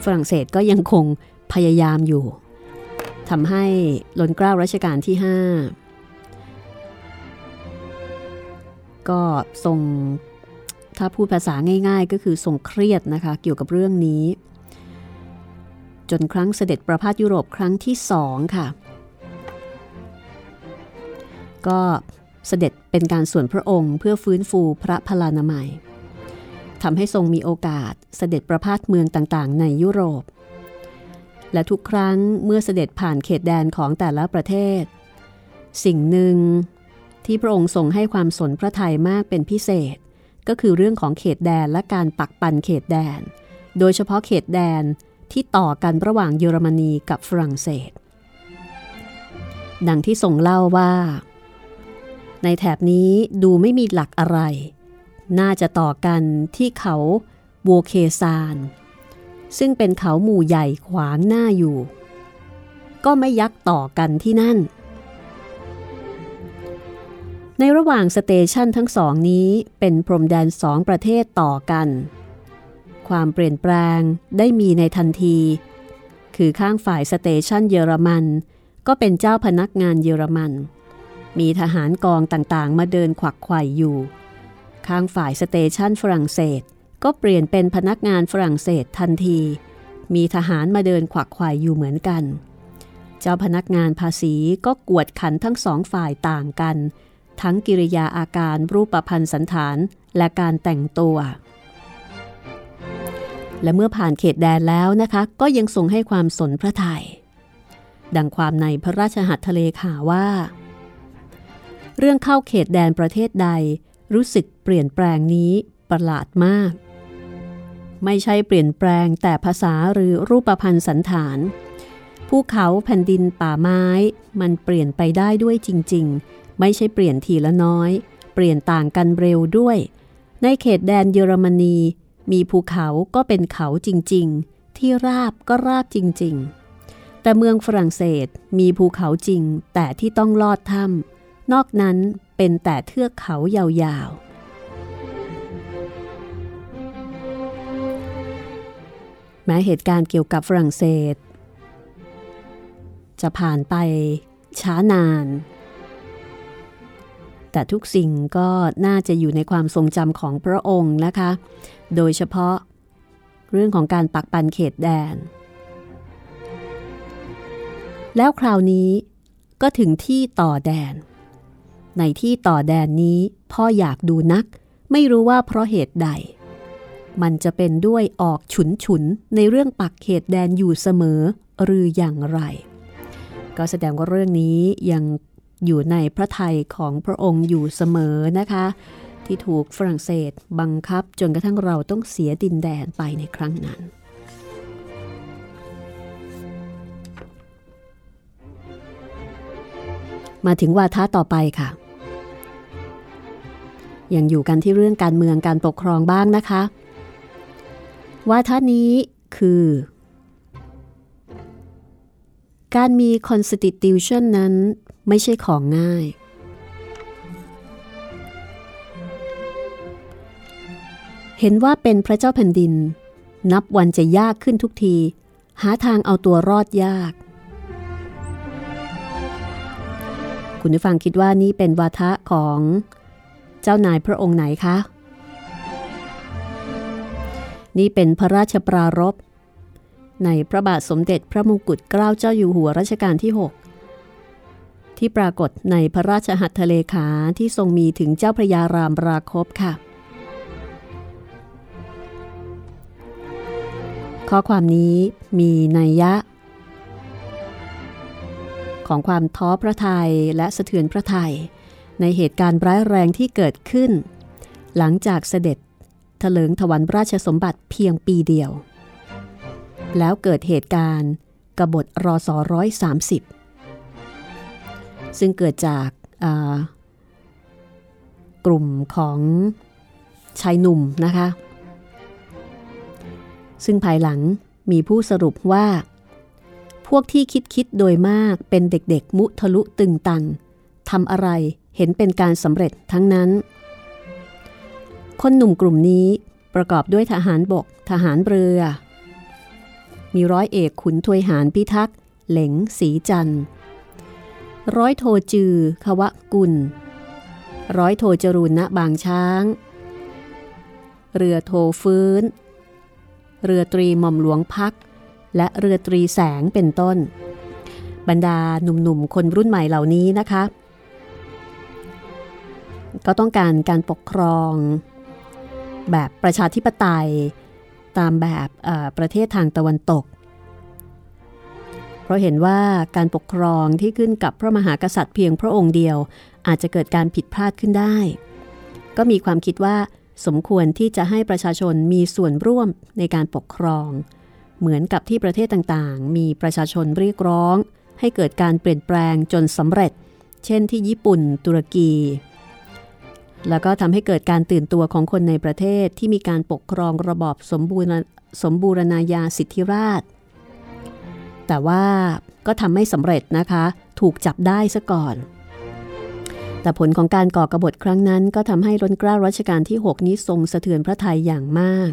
ฝรั่งเศสก็ยังคงพยายามอยู่ ทำให้ล้นเกล้ารัชกาลที่ 5 ก็ทรงถ้าพูดภาษาง่าย ๆ ก็คือทรงเครียดนะคะ เกี่ยวกับเรื่องนี้ จนครั้งเสด็จประพาสยุโรปครั้งที่สองค่ะ ก็เสด็จเป็นการส่วนพระองค์เพื่อฟื้นฟูพระพลานามัยทำให้ทรงมีโอกาสเสด็จประพาสเมืองต่างๆ ในยุโรป และทุกครั้งเมื่อเสด็จผ่านเขตแดนของแต่ละประเทศ สิ่งหนึ่งที่พระองค์ทรงให้ความสนพระทัยมากเป็นพิเศษ ก็คือเรื่องของเขตแดนและการปักปันเขตแดน โดยเฉพาะเขตแดนที่ต่อกันระหว่างเยอรมนีกับฝรั่งเศส ดังที่ทรงเล่าว่า ในแถบนี้ดูไม่มีหลักอะไร น่าจะต่อกันที่เขาโวเคซาน ซึ่งเป็นเขาหมู่ใหญ่ขวางหน้าอยู่ ก็ไม่ยักต่อกันที่นั่น ในระหว่าง station ทั้งสองนี้เป็นพรมแดนสองประเทศต่อกัน ความเปลี่ยนแปลงได้มีในทันที คือข้างฝ่าย station เยอรมันก็เป็นเจ้าพนักงานเยอรมัน มีทหารกองต่างๆ มาเดินขวักไขว่อยู่ ข้างฝ่าย station ฝรั่งเศส ก็เปลี่ยนเป็นพนักงานฝรั่งเศสทันที มีทหารมาเดินขวักไขว่อยู่เหมือนกัน เจ้าพนักงานภาษีก็กวดขันทั้งสองฝ่ายต่างกัน ทั้งกิริยาอาการรูปพันธ์สันฐานและการแต่งตัว และเมื่อผ่านเขตแดนแล้วนะคะ ก็ยังทรงให้ความสนพระทยัยดังความในพระราชหัตถเลขาว่า เรื่องเข้าเขตแดนประเทศใดรู้สึกเปลี่ยนแปลงนี้ประหลาดมาก ไม่ใช่เปลี่ยนแปลงแต่ภาษาหรือรูปพันธ์สันฐาน ภูเขาแผ่นดินป่าไม้ มันเปลี่ยนไปได้ด้วยจริง ๆ ไม่ใช่เปลี่ยนทีละน้อย เปลี่ยนต่างกันเร็วด้วย ในเขตแดนเยอรมนี มีภูเขาก็เป็นเขาจริง ๆ ที่ราบก็ราบจริง ๆ แต่เมืองฝรั่งเศสมีภูเขาจริงแต่ที่ต้องลอดถ้ำนอกนั้นเป็นแต่เทือกเขายาวๆ แม้เหตุการณ์เกี่ยวกับฝรั่งเศส จะผ่านไปช้านาน แต่ทุกสิ่งก็น่าจะอยู่ในความทรงจำของพระองค์นะคะ โดยเฉพาะเรื่องของการปักปันเขตแดน แล้วคราวนี้ก็ถึงที่ต่อแดน ในที่ต่อแดนนี้พ่ออยากดูนัก ไม่รู้ว่าเพราะเหตุใด มันจะเป็นด้วยออกฉุนฉุนในเรื่องปักเขตแดนอยู่เสมอหรืออย่างไร ก็แสดงว่าเรื่องนี้ยังอยู่ในพระทัยของพระองค์อยู่เสมอนะคะ ที่ถูกฝรั่งเศสบังคับจนกระทั่งเราต้องเสียดินแดนไปในครั้งนั้นมาถึงวาทะต่อไปค่ะ ยังอยู่กันที่เรื่องการเมืองการปกครองบ้างนะคะ ว่าทะนี้คือ การมี constitution นั้นไม่ใช่ของง่าย เห็นว่าเป็นพระเจ้าแผ่นดิน นับวันจะยากขึ้นทุกที หาทางเอาตัวรอดยาก คุณผู้ฟังคิดว่านี่เป็นวาทะของเจ้านายพระองค์ไหนคะ นี่เป็นพระราชปรารภในพระบาทสมเด็จพระมงกุฎเกล้าเจ้าอยู่หัวรัชกาลที่ 6 ที่ปรากฏในพระราชหัตถเลขาที่ทรงมีถึงเจ้าพระยารามราคบค่ะ ข้อความนี้มีนัยยะ ของความท้อพระทัยและสะเทือนพระทัยในเหตุการณ์ร้ายแรงที่เกิดขึ้น หลังจากเสด็จ ถลิงถวันราชสมบัติเพียงปีเดียว แล้วเกิดเหตุการณ์กบฏรอสอร้อยสามสิบซึ่งเกิดจากกลุ่มของชายหนุ่มนะคะ ซึ่งภายหลังมีผู้สรุปว่า พวกที่คิดคิดโดยมากเป็นเด็กๆ มุทะลุตึงตังทำอะไรเห็นเป็นการสำเร็จทั้งนั้น คนหนุ่มกลุ่มนี้ประกอบด้วยทหารบก ทหารเรือ มีร้อยเอกขุนทวยหารพิทักษ์ เหลงสีจันร้อยโทจือขวะกุล ร้อยโทจรูนณบางช้าง เรือโทฟื้น เรือตรีหม่อมหลวงพัก และเรือตรีแสงเป็นต้น บรรดาหนุ่มๆ คนรุ่นใหม่เหล่านี้นะคะ ก็ต้องการการปกครอง แบบประชาธิปไตย ตามแบบประเทศทางตะวันตก เพราะเห็นว่าการปกครองที่ขึ้นกับพระมหากษัตริย์เพียงพระองค์เดียว อาจจะเกิดการผิดพลาดขึ้นได้ ก็มีความคิดว่าสมควรที่จะให้ประชาชนมีส่วนร่วมในการปกครอง เหมือนกับที่ประเทศต่างๆ มีประชาชนเรียกร้อง ให้เกิดการเปลี่ยนแปลงจนสำเร็จ เช่นที่ญี่ปุ่น ตุรกี แล้วก็ทำให้เกิดการตื่นตัวของคนในประเทศที่มีการปกครองระบอบสมบูรณสมบูรณาญาสิทธิราช แต่ว่าก็ทำไม่สำเร็จนะคะ ถูกจับได้ซะก่อน แต่ผลของการก่อกรบฏครั้งนั้น ก็ทำให้ร้นกล้ารัชกาลที่ 6 นี้ทรงสะเทือนพระทัยอย่างมาก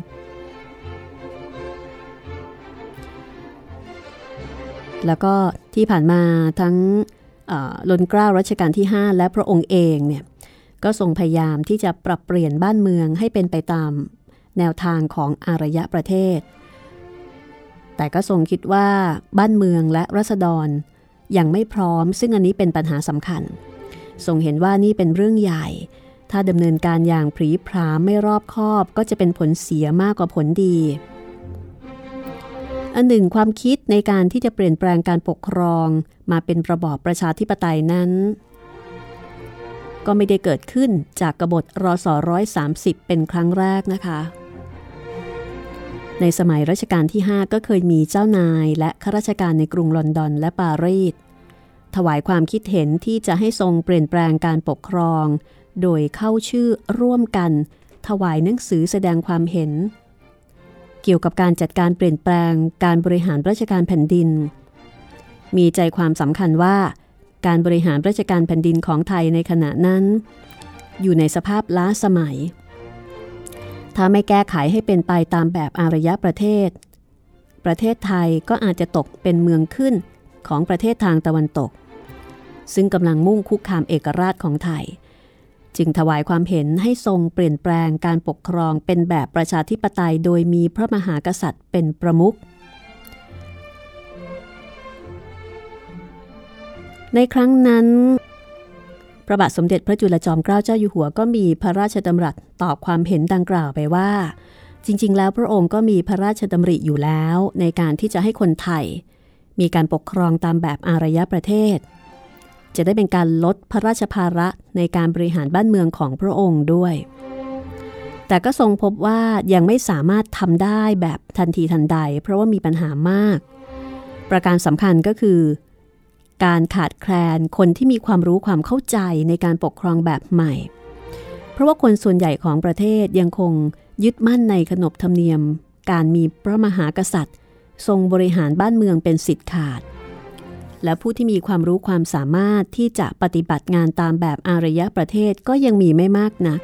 แล้วก็ที่ผ่านมาทั้งลนกล้ารัชกาลที่ 5 และพระองค์เองเนี่ย ก็ทรงพยายามที่จะปรับเปลี่ยนบ้านเมืองให้เป็นไปตาม แนวทางของอารยะประเทศ แต่ก็ทรงคิดว่าบ้านเมืองและรัษฎรยังไม่พร้อม ซึ่งอันนี้เป็นปัญหาสำคัญ ทรงเห็นว่านี่เป็นเรื่องใหญ่ ถ้าดำเนินการอย่างผีพรามไม่รอบคอบก็จะเป็นผลเสียมากกว่าผลดีอันหนึ่งความคิดในการที่จะเปลี่ยนแปลงการปกครองมาเป็นระบอบประชาธิปไตยนั้น ก็ไม่ได้เกิดขึ้นจากกบฏรศร้อยสาเป็นครั้งแรกนะคะ ในสมัยรัชกาลที่ 5 ก็เคยมีเจ้านายและข้าราชการในกรุงลอนดอนและปารีสถวายความคิดเห็นที่จะให้ทรงเปลี่ยนแปลงการปกครอง โดยเข้าชื่อร่วมกัน ถวายหนังสือแสดงความเห็น เกี่ยวกับการจัดการเปลี่ยนแปลงการบริหารราชการแผ่นดิน มีใจความสำคัญว่า การบริหารราชการแผ่นดินของไทยในขณะนั้น อยู่ในสภาพล้าสมัย ถ้าไม่แก้ไขให้เป็นไปตามแบบอารยประเทศ ประเทศไทยก็อาจจะตกเป็นเมืองขึ้นของประเทศทางตะวันตก ซึ่งกำลังมุ่งคุกคามเอกราชของไทย จึงถวายความเห็นให้ทรงเปลี่ยนแปลงการปกครองเป็นแบบประชาธิปไตยโดยมีพระมหากษัตริย์เป็นประมุข ในครั้งนั้นพระบาทสมเด็จพระจุลจอมเกล้าเจ้าอยู่หัวก็มีพระราชดำรัสตอบความเห็นดังกล่าวไปว่า จริง ๆ แล้วพระองค์ก็มีพระราชดำริอยู่แล้ว ในการที่จะให้คนไทย มีการปกครองตามแบบอารยประเทศ จะได้เป็นการลดพระราชภาระในการบริหารบ้านเมืองของพระองค์ด้วย แต่ก็ทรงพบว่ายังไม่สามารถทำได้แบบทันทีทันใด เพราะว่ามีปัญหามาก ประการสำคัญก็คือ การขาดแคลนคนที่มีความรู้ความเข้าใจในการปกครองแบบใหม่ เพราะว่าคนส่วนใหญ่ของประเทศยังคงยึดมั่นในขนบธรรมเนียม การมีพระมหากษัตริย์ ทรงบริหารบ้านเมืองเป็นสิทธิ์ขาด และผู้ที่มีความรู้ความสามารถที่จะปฏิบัติงานตามแบบอารยประเทศก็ยังมีไม่มากนัก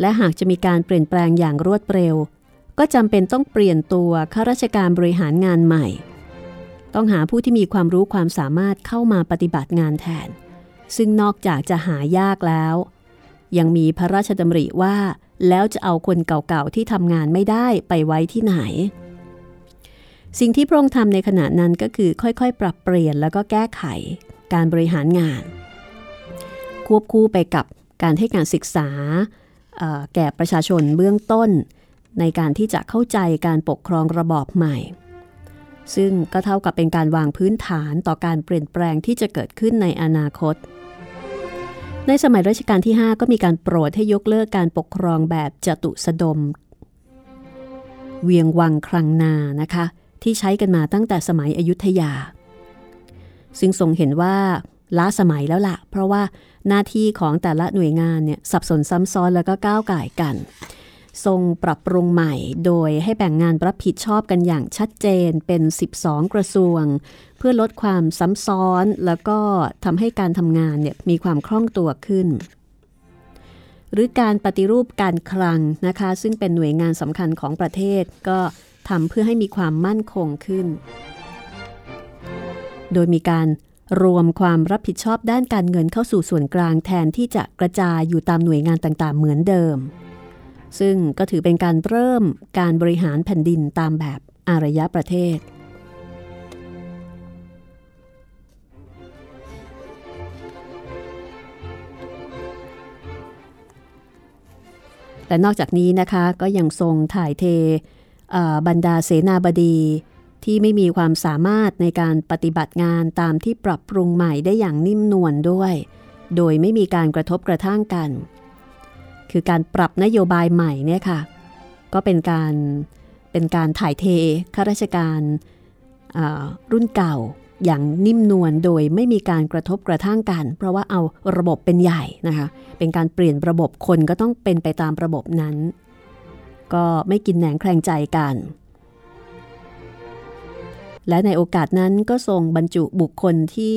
และหากจะมีการเปลี่ยนแปลงอย่างรวดเร็ว ก็จำเป็นต้องเปลี่ยนตัวข้าราชการบริหารงานใหม่ ต้องหาผู้ที่มีความรู้ความสามารถเข้ามาปฏิบัติงานแทน ซึ่งนอกจากจะหายากแล้ว ยังมีพระราชดำริว่า แล้วจะเอาคนเก่าๆที่ทำงานไม่ได้ไปไว้ที่ไหน สิ่งที่พระองค์ทำในขณะนั้นก็คือค่อยๆ ปรับเปลี่ยนแล้วก็แก้ไขการบริหารงาน ควบคู่ไปกับการให้การศึกษาแก่ประชาชนเบื้องต้น ในการที่จะเข้าใจการปกครองระบอบใหม่ ซึ่งก็เท่ากับเป็นการวางพื้นฐานต่อการเปลี่ยนแปลงที่จะเกิดขึ้นในอนาคต ในสมัยรัชกาลที่ 5 ก็มีการโปรดให้ยกเลิกการปกครองแบบจตุสดม เวียงวังครังนานะคะ ที่ใช้กันมาตั้งแต่สมัยอยุธยา ซึ่งทรงเห็นว่าล้าสมัยแล้วละ่ะ เพราะว่าหน้าที่ของแต่ละหน่วยงานเนี่ยสับสนซ้ำซ้อนแล้วก็ก้าวไก่กัน ทรงปรับปรุงใหม่ โดยให้แบ่งงานรับผิดชอบกันอย่างชัดเจนเป็น 12 กระทรวง เพื่อลดความซ้ำซ้อนแล้วก็ทำให้การทำงานเนี่ยมีความคล่องตัวขึ้น หรือการปฏิรูปการคลังนะคะ ซึ่งเป็นหน่วยงานสำคัญของประเทศก็ทำเพื่อให้มีความมั่นคงขึ้น โดยมีการรวมความรับผิดชอบด้านการเงินเข้าสู่ส่วนกลางแทนที่จะกระจายอยู่ตามหน่วยงานต่างๆ เหมือนเดิม ซึ่งก็ถือเป็นการเริ่มการบริหารแผ่นดินตามแบบอารยประเทศแต่นอกจากนี้นะคะก็ยังทรงถ่ายเทบรรดาเสนาบดีที่ไม่มีความสามารถในการปฏิบัติงานตามที่ปรับปรุงใหม่ได้อย่างนิ่มนวลด้วย โดยไม่มีการกระทบกระทั่งกัน คือการปรับนโยบายใหม่เนี่ยค่ะ ก็เป็นการเป็นการถ่ายเทข้าราชการรุ่นเก่าอย่างนิ่มนวลโดยไม่มีการกระทบกระทั่งกัน เพราะว่าเอาระบบเป็นใหญ่นะคะ เป็นการเปลี่ยนระบบคนก็ต้องเป็นไปตามระบบนั้น ก็ไม่กินแหนงแคลงใจกัน และในโอกาสนั้นก็ทรงบรรจุบุคคลที่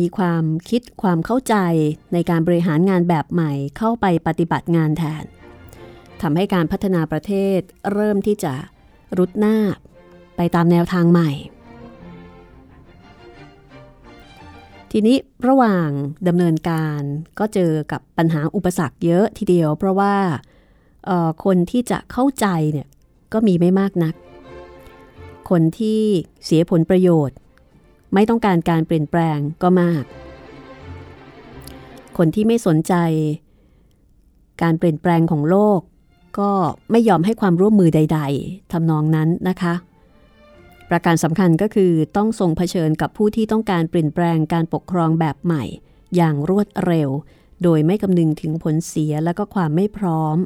มีความคิดความเข้าใจในการบริหารงานแบบใหม่เข้าไปปฏิบัติงานแทนทำให้การพัฒนาประเทศเริ่มที่จะรุดหน้าไปตามแนวทางใหม่ ทีนี้ระหว่างดำเนินการก็เจอกับปัญหาอุปสรรคเยอะทีเดียว เพราะว่าคนที่จะเข้าใจเนี่ยก็มีไม่มากนัก คนที่เสียผลประโยชน์ ไม่ต้องการการเปลี่ยนแปลงก็มาก คนที่ไม่สนใจ การเปลี่ยนแปลงของโลก ก็ไม่ยอมให้ความร่วมมือใด ๆทำนองนั้นนะคะ ประการสำคัญก็คือต้องทรงเผชิญกับผู้ที่ต้องการเปลี่ยนแปลงการปกครองแบบใหม่ อย่างรวดเร็ว โดยไม่คำนึงถึงผลเสียและก็ความไม่พร้อม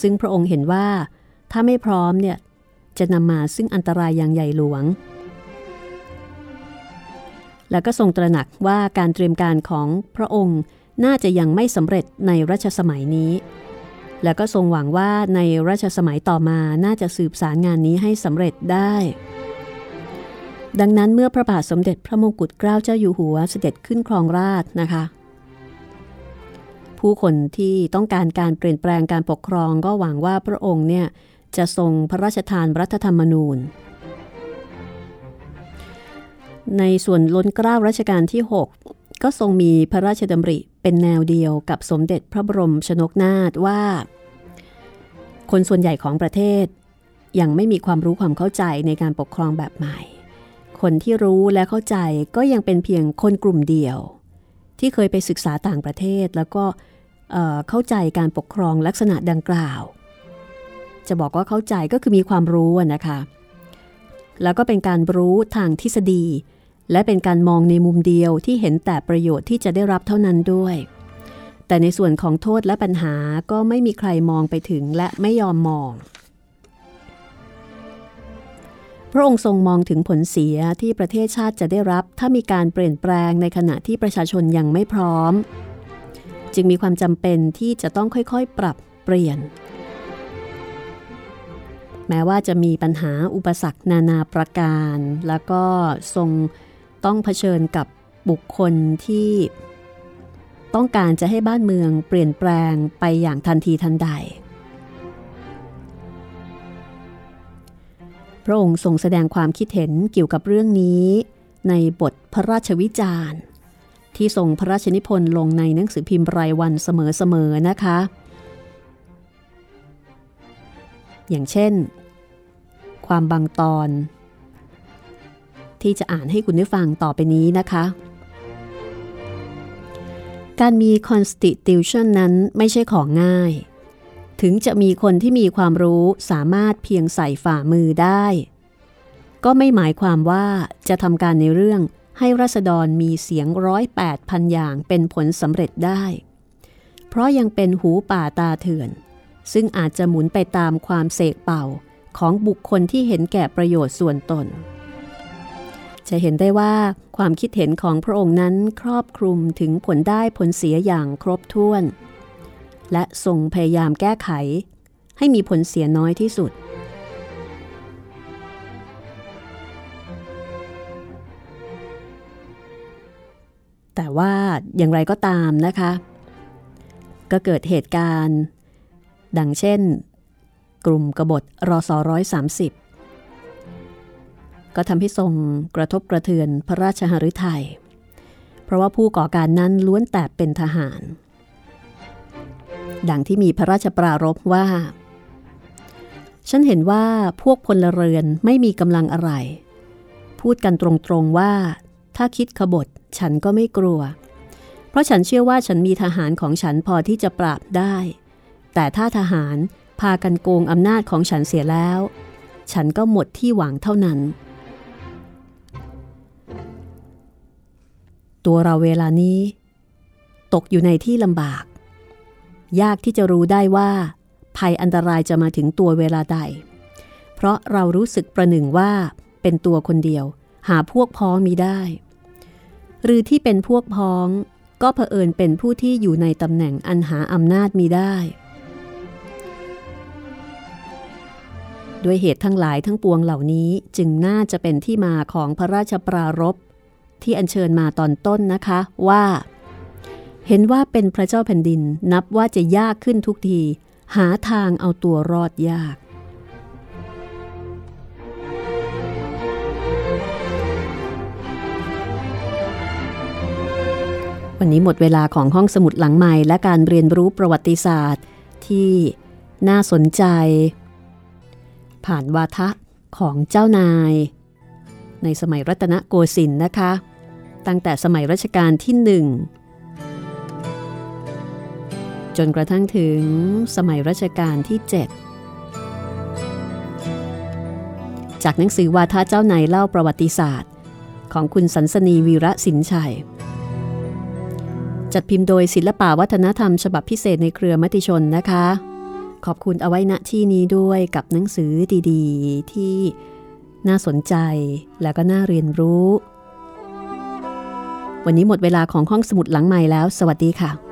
ซึ่งพระองค์เห็นว่าถ้าไม่พร้อมเนี่ยจะนำมาซึ่งอันตรายอย่างใหญ่หลวง แล้วก็ทรงตระหนักว่าการเตรียมการของพระองค์น่าจะยังไม่สำเร็จในรัชสมัยนี้ แล้วก็ทรงหวังว่าในรัชสมัยต่อมาน่าจะสืบสารงานนี้ให้สำเร็จได้ ดังนั้นเมื่อพระบาทสมเด็จพระมงกุฎเกล้าเจ้าอยู่หัวเสด็จขึ้นครองราชนะคะ ผู้คนที่ต้องการการเปลี่ยนแปลงการปกครองก็หวังว่าพระองค์เนี่ยจะทรงพระราชทานรัฐธรรมนูญ ในส่วนล้นเกล้ารัชกาลที่ 6 ก็ทรงมีพระราชดำริเป็นแนวเดียวกับสมเด็จพระบรมชนกนาถว่า คนส่วนใหญ่ของประเทศ ยังไม่มีความรู้ความเข้าใจในการปกครองแบบใหม่ คนที่รู้และเข้าใจก็ยังเป็นเพียงคนกลุ่มเดียว ที่เคยไปศึกษาต่างประเทศแล้วก็เข้าใจการปกครองลักษณะดังกล่าว จะบอกว่าเข้าใจก็คือมีความรู้นะคะ แล้วก็เป็นการรู้ทางทฤษฎี และเป็นการมองในมุมเดียวที่เห็นแต่ประโยชน์ที่จะได้รับเท่านั้นด้วย แต่ในส่วนของโทษและปัญหาก็ไม่มีใครมองไปถึงและไม่ยอมมอง พระองค์ทรงมองถึงผลเสียที่ประเทศชาติจะได้รับ ถ้ามีการเปลี่ยนแปลงในขณะที่ประชาชนยังไม่พร้อม จึงมีความจำเป็นที่จะต้องค่อยๆ ปรับเปลี่ยน แม้ว่าจะมีปัญหาอุปสรรคนานาประการ แล้วก็ทรงต้องเผชิญกับบุคคลที่ ต้องการจะให้บ้านเมืองเปลี่ยนแปลงไปอย่างทันทีทันใด พระองค์ทรงแสดงความคิดเห็นเกี่ยวกับเรื่องนี้ในบทพระราชวิจารณ์ ที่ทรงพระราชนิพนธ์ลงในหนังสือพิมพ์รายวันเสมอๆนะคะ อย่างเช่น ความบางตอน ที่จะอ่านให้คุณได้ฟังต่อไปนี้นะคะ การมี constitution นั้นไม่ใช่ของง่าย ถึงจะมีคนที่มีความรู้สามารถเพียงใส่ฝ่ามือได้ ก็ไม่หมายความว่าจะทำการในเรื่องให้รัษฎรมีเสียงร้อยแปดพันอย่างเป็นผลสำเร็จได้ เพราะยังเป็นหูป่าตาเถื่อน ซึ่งอาจจะหมุนไปตามความเสกเป่า ของบุคคลที่เห็นแก่ประโยชน์ส่วนตน จะเห็นได้ว่าความคิดเห็นของพระองค์นั้นครอบคลุมถึงผลได้ผลเสียอย่างครบถ้วน และทรงพยายามแก้ไข ให้มีผลเสียน้อยที่สุดแต่ว่าอย่างไรก็ตามนะคะ ก็เกิดเหตุการณ์ ดังเช่น กลุ่มกบฏรอสร้อยสามสิบก็ทำให้ทรงกระทบกระเทือนพระราชหฤทยัย เพราะว่าผู้ก่อการนั้นล้วนแต่เป็นทหาร ดังที่มีพระราชปรารภว่า ฉันเห็นว่าพวกพลเรือนไม่มีกำลังอะไร พูดกันตรงๆว่า ถ้าคิดขบฏฉันก็ไม่กลัว เพราะฉันเชื่อว่าฉันมีทหารของฉันพอที่จะปราบได้ แต่ถ้าทหาร พากันโกงอำนาจของฉันเสียแล้ว ฉันก็หมดที่หวังเท่านั้น ตัวเราเวลานี้ ตกอยู่ในที่ลำบาก ยากที่จะรู้ได้ว่า ภัยอันตรายจะมาถึงตัวเวลาใด เพราะเรารู้สึกประหนึ่งว่าเป็นตัวคนเดียว หาพวกพ้องมีได้ หรือที่เป็นพวกพ้องก็เผอิญเป็นผู้ที่อยู่ในตำแหน่งอันหาอำนาจมีได้ ด้วยเหตุทั้งหลายทั้งปวงเหล่านี้จึงน่าจะเป็นที่มาของพระราชปรารภที่อัญเชิญมาตอนต้นนะคะว่า เห็นว่าเป็นพระเจ้าแผ่นดินนับว่าจะยากขึ้นทุกที หาทางเอาตัวรอดยาก วันนี้หมดเวลาของห้องสมุดหลังใหม่และการเรียนรู้ประวัติศาสตร์ที่น่าสนใจ ผ่านวาทะของเจ้านาย ในสมัยรัตนโกสินทร์นะคะ ตั้งแต่สมัยรัชกาลที่หนึ่งจนกระทั่งถึงสมัยรัชกาลที่ 7 จากหนังสือวาทะเจ้านายเล่าประวัติศาสตร์ ของคุณสันสนีวีระสินชัย จัดพิมพ์โดยศิลปะวัฒนธรรมฉบับพิเศษในเครือมติชนนะคะ ขอบคุณเอาไว้ณที่นี้ด้วยกับหนังสือดีๆ ที่น่าสนใจและก็น่าเรียนรู้ วันนี้หมดเวลาของห้องสมุดหลังใหม่แล้ว สวัสดีค่ะ